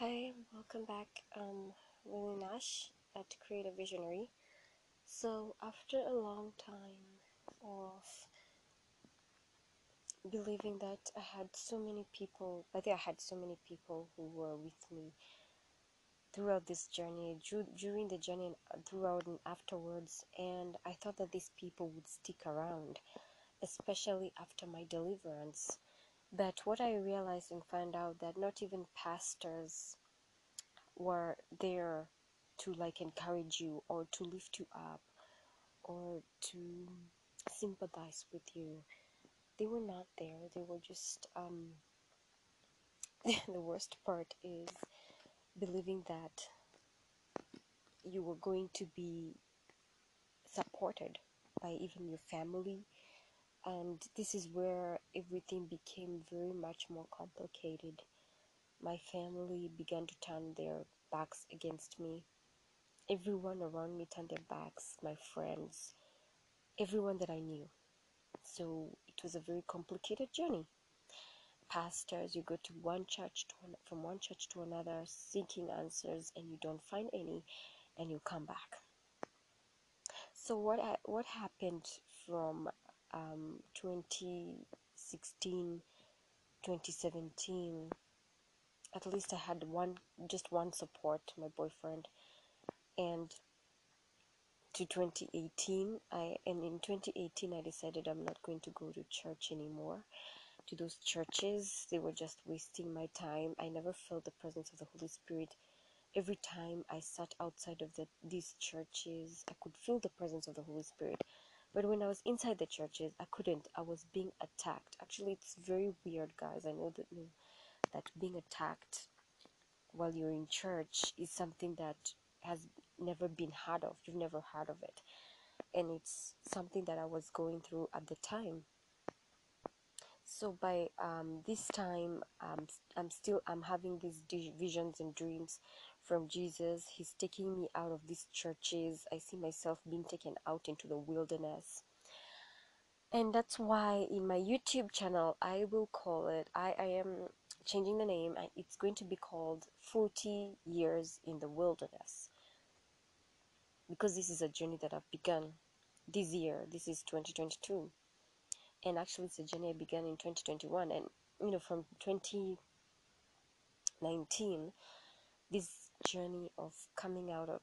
Hi, welcome back. Um, Willie Nash at Creative Visionary. So, after a long time of believing that I had so many people, I think I had so many people who were with me throughout this journey, during the journey and uh, throughout and afterwards, and I thought that these people would stick around, especially after my deliverance. But what I realized and found out that not even pastors were there to like encourage you or to lift you up or to sympathize with you. They were not there. They were just um the worst part is believing that you were going to be supported by even your family and this is where everything became very much more complicated. My family began to turn their backs against me. Everyone around me turned their backs, my friends, everyone that I knew. So it was a very complicated journey. Pastors, you go to one church to an, from one church to another seeking answers and you don't find any and you come back. So what I, what happened from um, 2016 2017 at least i had one just one support my boyfriend. And to 2018 i and in 2018 i decided i'm not going to go to church anymore. To those churches they were just wasting my time. I never felt the presence of the holy spirit. Every time i sat outside of the, these churches i could feel the presence of the holy spirit but when I was inside the churches, I couldn't. I was being attacked. Actually, it's very weird, guys. I know that that being attacked while you're in church is something that has never been heard of. You've never heard of it, and it's something that I was going through at the time. So by um, this time, um, I'm still I'm having these visions and dreams from Jesus. He's taking me out of these churches. I see myself being taken out into the wilderness. And that's why in my YouTube channel, I will call it, I, I am changing the name, and it's going to be called 40 Years in the Wilderness. Because this is a journey that I've begun this year. This is 2022. And actually, it's a journey I began in 2021. And, you know, from 2019, this journey of coming out of,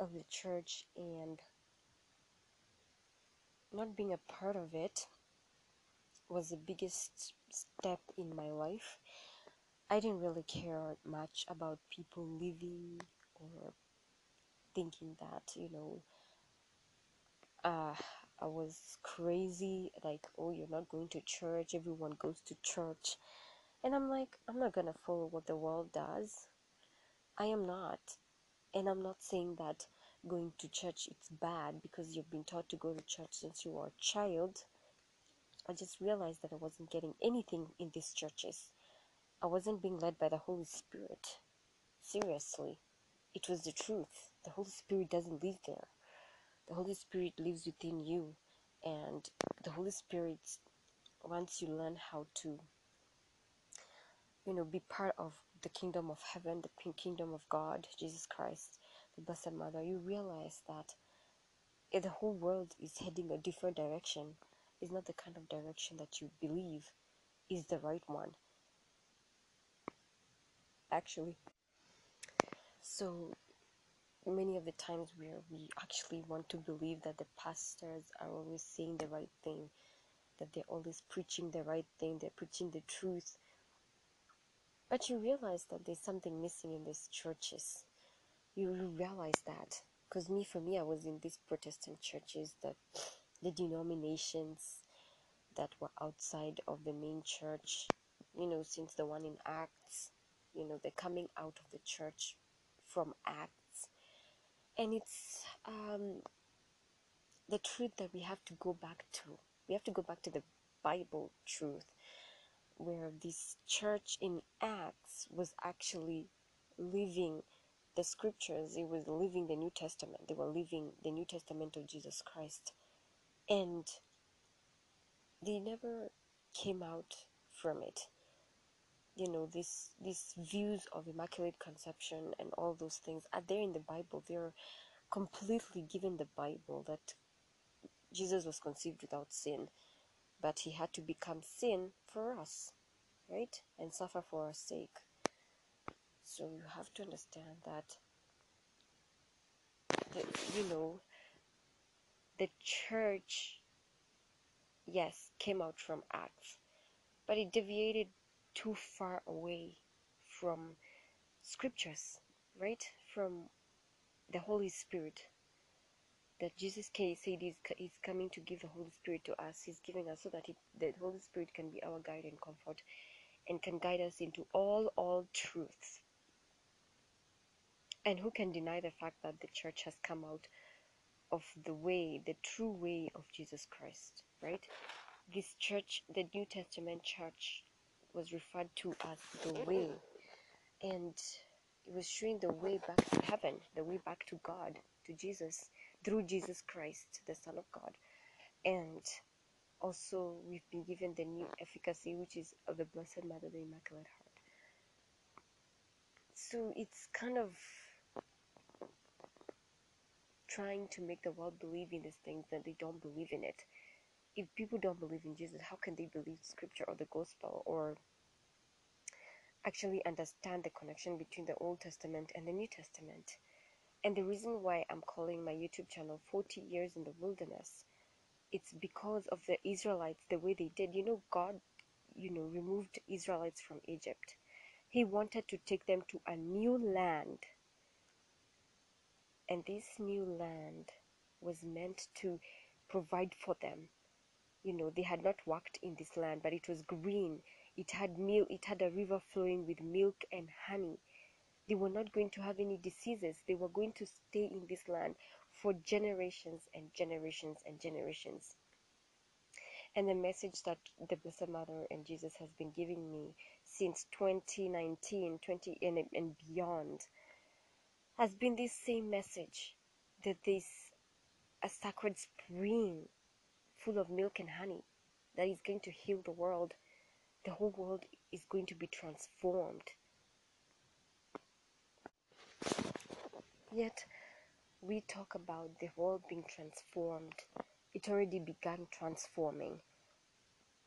of the church and not being a part of it was the biggest step in my life. I didn't really care much about people leaving or thinking that, you know, uh, I was crazy, like, oh, you're not going to church, everyone goes to church. And I'm like, I'm not gonna follow what the world does. I am not. And I'm not saying that going to church it's bad because you've been taught to go to church since you were a child. I just realized that I wasn't getting anything in these churches. I wasn't being led by the Holy Spirit. Seriously. It was the truth. The Holy Spirit doesn't live there. The Holy Spirit lives within you. And the Holy Spirit, once you learn how to, you know, be part of the kingdom of heaven, the kingdom of God, Jesus Christ, the Blessed Mother, you realize that if the whole world is heading a different direction, is not the kind of direction that you believe is the right one. Actually, so many of the times where we actually want to believe that the pastors are always saying the right thing, that they're always preaching the right thing, they're preaching the truth, but you realize that there's something missing in these churches. You realize that. Because me, for me, I was in these Protestant churches, that the denominations that were outside of the main church, you know, since the one in Acts, you know, the coming out of the church from Acts. And it's um, the truth that we have to go back to. We have to go back to the Bible truth where this church in Acts was actually living the scriptures, it was living the New Testament, they were living the New Testament of Jesus Christ. And they never came out from it. you know these these views of immaculate conception and all those things are there in the bible they're completely given the bible that jesus was conceived without sin but he had to become sin for us right and suffer for our sake so you have to understand that the, you know the church yes came out from acts but it deviated too far away from scriptures, right? From the Holy Spirit. That Jesus said is coming to give the Holy Spirit to us. He's giving us so that it, the Holy Spirit can be our guide and comfort and can guide us into all, all truths. And who can deny the fact that the church has come out of the way, the true way of Jesus Christ, right? This church, the New Testament church, was referred to as the way and it was showing the way back to heaven the way back to god to jesus through jesus christ the son of god. And also we've been given the new efficacy which is of the blessed mother the immaculate heart. So it's kind of trying to make the world believe in these things that they don't believe in it. If people don't believe in Jesus, how can they believe scripture or the gospel or actually understand the connection between the Old Testament and the New Testament? And the reason why I'm calling my YouTube channel 40 Years in the Wilderness, it's because of the Israelites, the way they did. You know, God, you know, removed Israelites from Egypt. He wanted to take them to a new land. And this new land was meant to provide for them you know they had not worked in this land but it was green it had milk it had a river flowing with milk and honey they were not going to have any diseases they were going to stay in this land for generations and generations and generations and the message that the blessed mother and jesus has been giving me since 2019 20 and, and beyond has been this same message that this a sacred spring full of milk and honey that is going to heal the world. The whole world is going to be transformed. Yet, we talk about the world being transformed. It already began transforming.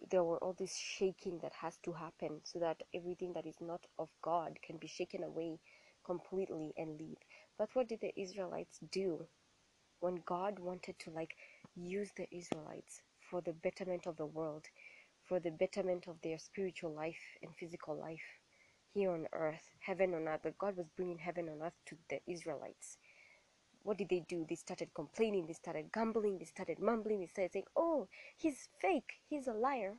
There were all this shaking that has to happen so that everything that is not of God can be shaken away completely and leave. But what did the Israelites do when God wanted to like use the Israelites for the betterment of the world, for the betterment of their spiritual life and physical life here on earth, heaven on earth, that God was bringing heaven on earth to the Israelites. What did they do? They started complaining, they started grumbling, they started mumbling, they started saying, Oh, he's fake, he's a liar.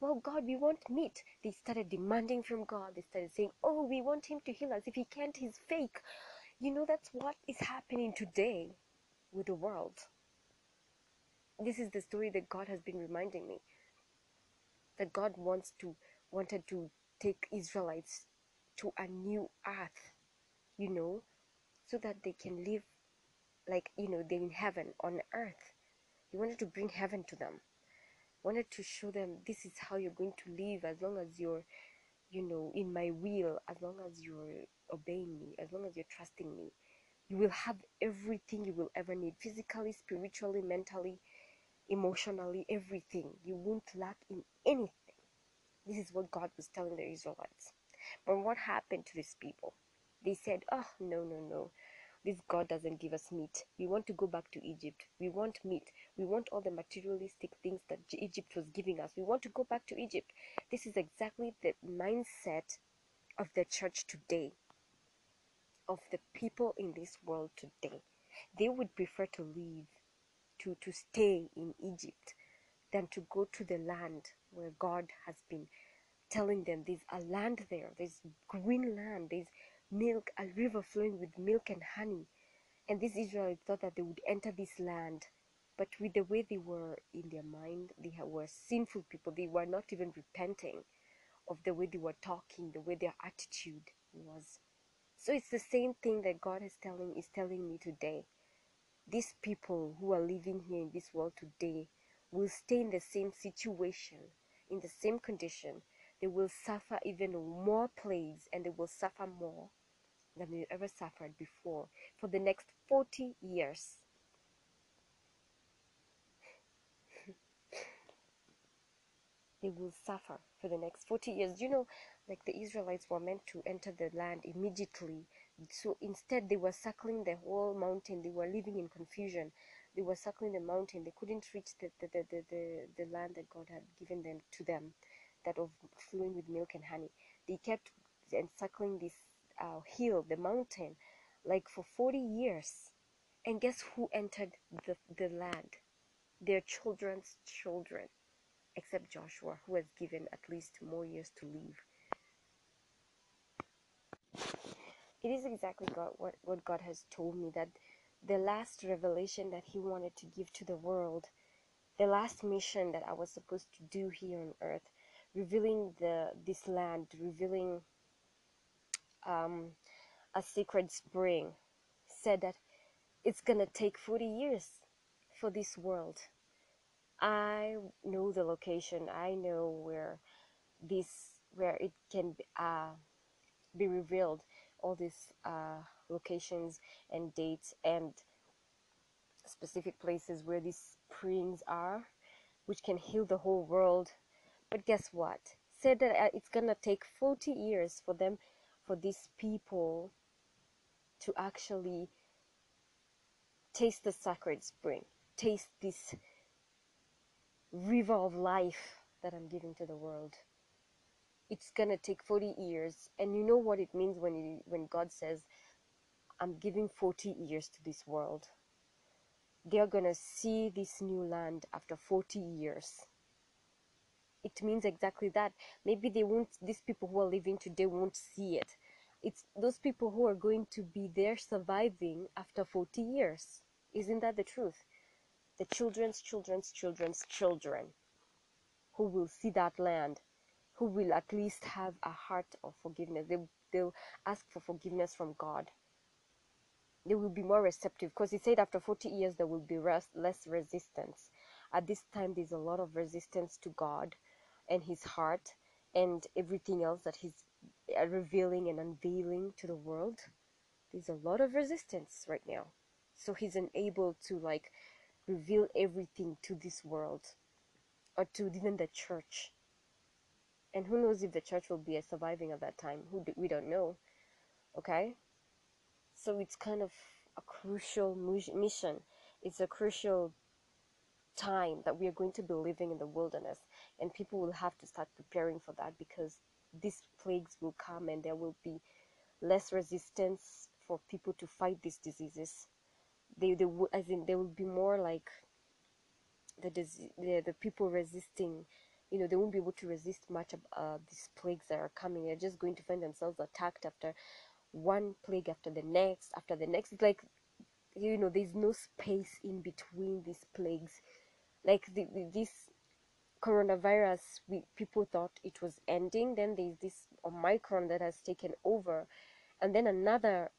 Well, God, we want meat. They started demanding from God. They started saying, Oh, we want him to heal us. If he can't, he's fake. You know, that's what is happening today with the world this is the story that God has been reminding me that God wants to wanted to take Israelites to a new earth, you know, so that they can live like you know they're in heaven on earth. He wanted to bring heaven to them. Wanted to show them this is how you're going to live as long as you're, you know, in my will, as long as you're obeying me, as long as you're trusting me. You will have everything you will ever need physically, spiritually, mentally, emotionally, everything. You won't lack in anything. This is what God was telling the Israelites. But what happened to these people? They said, Oh, no, no, no. This God doesn't give us meat. We want to go back to Egypt. We want meat. We want all the materialistic things that Egypt was giving us. We want to go back to Egypt. This is exactly the mindset of the church today, of the people in this world today. They would prefer to leave to, to stay in Egypt than to go to the land where God has been telling them there's a land there, there's green land, there's milk, a river flowing with milk and honey. And these Israelites thought that they would enter this land, but with the way they were in their mind, they were sinful people. They were not even repenting of the way they were talking, the way their attitude was. So it's the same thing that God is telling is telling me today these people who are living here in this world today will stay in the same situation, in the same condition they will suffer even more plagues and they will suffer more than they ever suffered before for the next 40 years. they will suffer for the next 40 years. You know, like the Israelites were meant to enter the land immediately. So instead, they were circling the whole mountain. They were living in confusion. They were circling the mountain. They couldn't reach the, the, the, the, the, land that God had given them to them, that of flowing with milk and honey. They kept encircling this uh, hill, the mountain, like for 40 years. And guess who entered the, the land? Their children's children, except Joshua, who was given at least more years to live. It is exactly God, what, what God has told me that the last revelation that He wanted to give to the world, the last mission that I was supposed to do here on earth, revealing the this land, revealing um, a sacred spring, said that it's gonna take 40 years for this world. I know the location. I know where this where it can be, uh, be revealed. All these uh, locations and dates and specific places where these springs are, which can heal the whole world. But guess what? Said that uh, it's gonna take 40 years for them, for these people to actually taste the sacred spring, taste this river of life that I'm giving to the world. It's gonna take 40 years, and you know what it means when you, when God says, "I'm giving 40 years to this world." They're gonna see this new land after 40 years. It means exactly that. Maybe they won't. These people who are living today won't see it. It's those people who are going to be there surviving after 40 years. Isn't that the truth? the children's children's children's children who will see that land, who will at least have a heart of forgiveness. They, they'll ask for forgiveness from God. They will be more receptive because he said after 40 years there will be res- less resistance. At this time, there's a lot of resistance to God and his heart and everything else that he's uh, revealing and unveiling to the world. There's a lot of resistance right now. So he's unable to like reveal everything to this world or to even the church. And who knows if the church will be surviving at that time? Who do, we don't know. Okay, so it's kind of a crucial mission. It's a crucial time that we are going to be living in the wilderness, and people will have to start preparing for that because these plagues will come, and there will be less resistance for people to fight these diseases they they as in there will be more like the the, the people resisting you know they won't be able to resist much of uh, these plagues that are coming they're just going to find themselves attacked after one plague after the next after the next. It's like you know there's no space in between these plagues. Like the, the, this coronavirus we people thought it was ending. Then there's this omicron that has taken over. And then another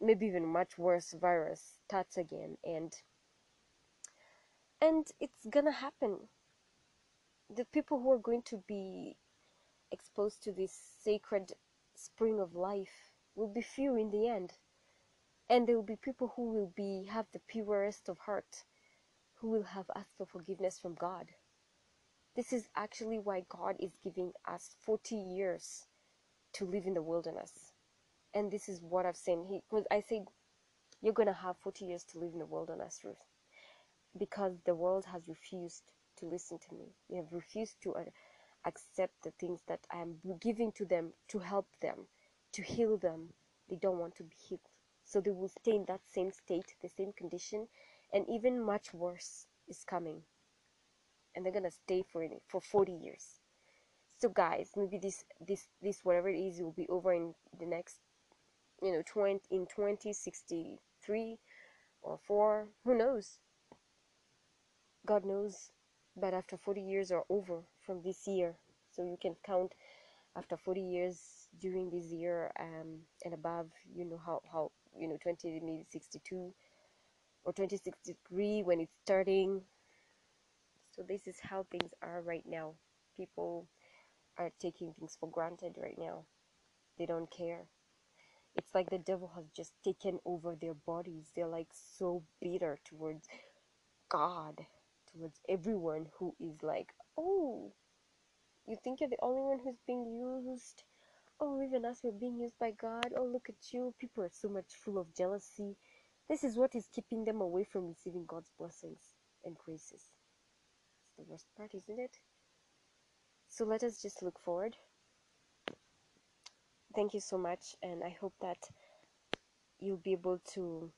maybe even much worse virus starts again. And and it's gonna happen. The people who are going to be exposed to this sacred spring of life will be few in the end and there will be people who will be have the purest of heart who will have asked for forgiveness from god this is actually why god is giving us 40 years to live in the wilderness and this is what I've seen. He, because I said, you're gonna have 40 years to live in the wilderness, Ruth, because the world has refused to listen to me. They have refused to uh, accept the things that I am giving to them to help them, to heal them. They don't want to be healed, so they will stay in that same state, the same condition, and even much worse is coming. And they're gonna stay for for 40 years. So guys, maybe this this this whatever it is will be over in the next you know 20 in 2063 or 4 who knows god knows but after 40 years are over from this year so you can count after 40 years during this year um, and above you know how, how you know 20 maybe 62 or 2063 when it's starting so this is how things are right now people are taking things for granted right now. They don't care. It's like the devil has just taken over their bodies. They're like so bitter towards God, towards everyone who is like, oh, you think you're the only one who's being used? Oh, even us, we're being used by God. Oh, look at you. People are so much full of jealousy. This is what is keeping them away from receiving God's blessings and graces. It's the worst part, isn't it? So let us just look forward. Thank you so much, and I hope that you'll be able to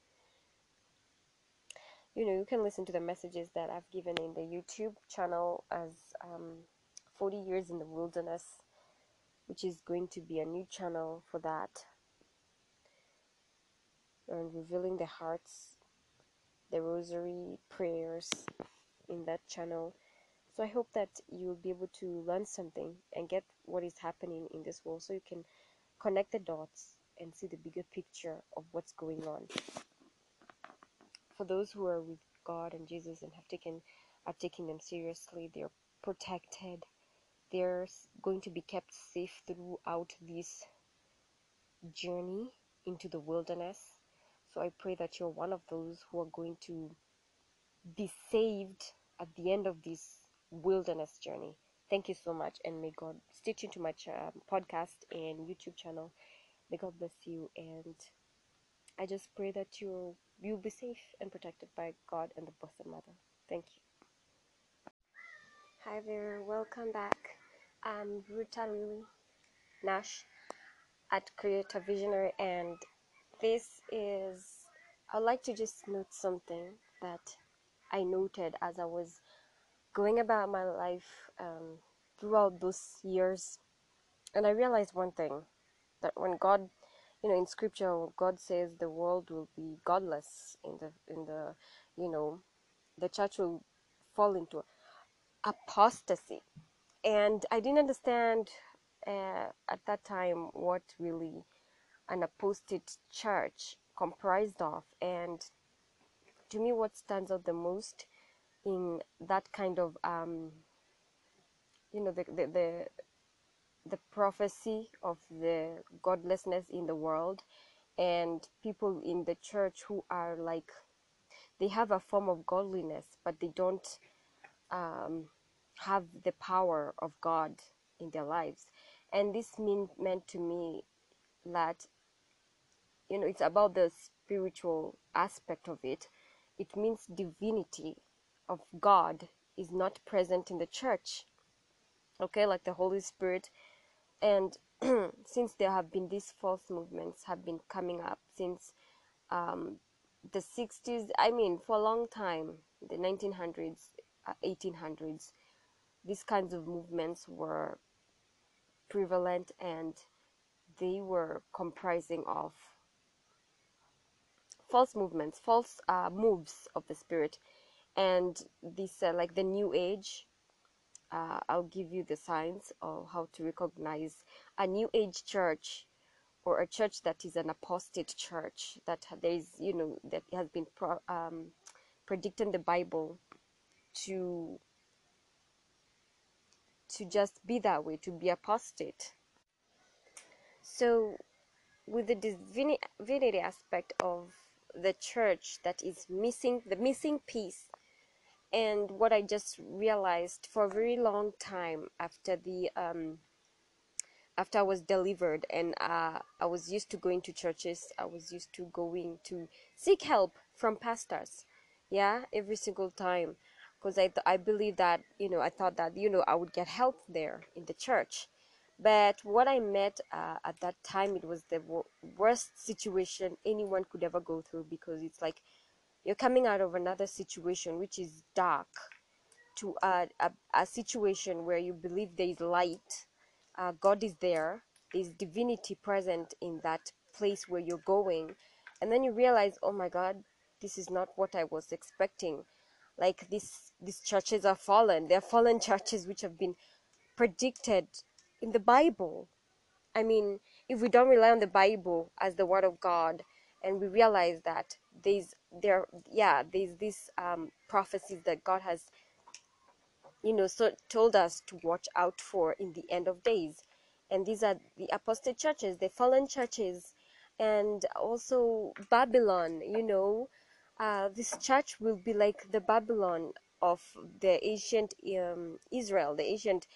you know you can listen to the messages that i've given in the youtube channel as um, 40 years in the wilderness which is going to be a new channel for that. And revealing the hearts the rosary prayers in that channel. So i hope that you'll be able to learn something and get what is happening in this world so you can connect the dots and see the bigger picture of what's going on. For those who are with God and Jesus and have taken are taking them seriously, they're protected. They're going to be kept safe throughout this journey into the wilderness. So I pray that you're one of those who are going to be saved at the end of this wilderness journey. Thank you so much, and may God stay tuned to my ch- um, podcast and YouTube channel. May God bless you and I just pray that you you'll be safe and protected by God and the Blessed Mother. Thank you. Hi there, welcome back. I'm Ruta Lily Nash at Creator Visionary, and this is I'd like to just note something that I noted as I was going about my life um, throughout those years, and I realized one thing that when God you know in scripture god says the world will be godless in the in the you know the church will fall into apostasy and i didn't understand uh, at that time what really an apostate church comprised of. And to me what stands out the most in that kind of um, you know the, the the the prophecy of the godlessness in the world and people in the church who are like they have a form of godliness but they don't um, have the power of god in their lives. And this mean, meant to me that you know it's about the spiritual aspect of it. It means divinity of god is not present in the church okay like the holy spirit. And since there have been these false movements have been coming up since um, the 60s i mean for a long time the 1900s uh, 1800s these kinds of movements were prevalent and they were comprising of false movements false uh, moves of the spirit. And this uh, like the new age uh, I'll give you the signs of how to recognize a new age church or a church that is an apostate church that there is you know that has been pro, um, predicted in the Bible to to just be that way to be apostate. So with the divinity aspect of the church that is missing the missing piece and what I just realized for a very long time after the um, after I was delivered and uh, I was used to going to churches, I was used to going to seek help from pastors, yeah, every single time, because I th- I believe that you know I thought that you know I would get help there in the church, but what I met uh, at that time it was the w- worst situation anyone could ever go through because it's like you're coming out of another situation which is dark to a, a, a situation where you believe there is light uh, god is there there's divinity present in that place where you're going. And then you realize oh my god this is not what i was expecting like these these churches are fallen they're fallen churches which have been predicted in the bible i mean if we don't rely on the bible as the word of god and we realize that there's there yeah there's these um, prophecies that god has you know, so told us to watch out for in the end of days. And these are the apostate churches, the fallen churches, and also Babylon, you know. Uh, this church will be like the Babylon of the ancient um, Israel, the ancient,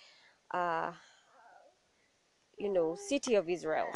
uh, you know, city of Israel.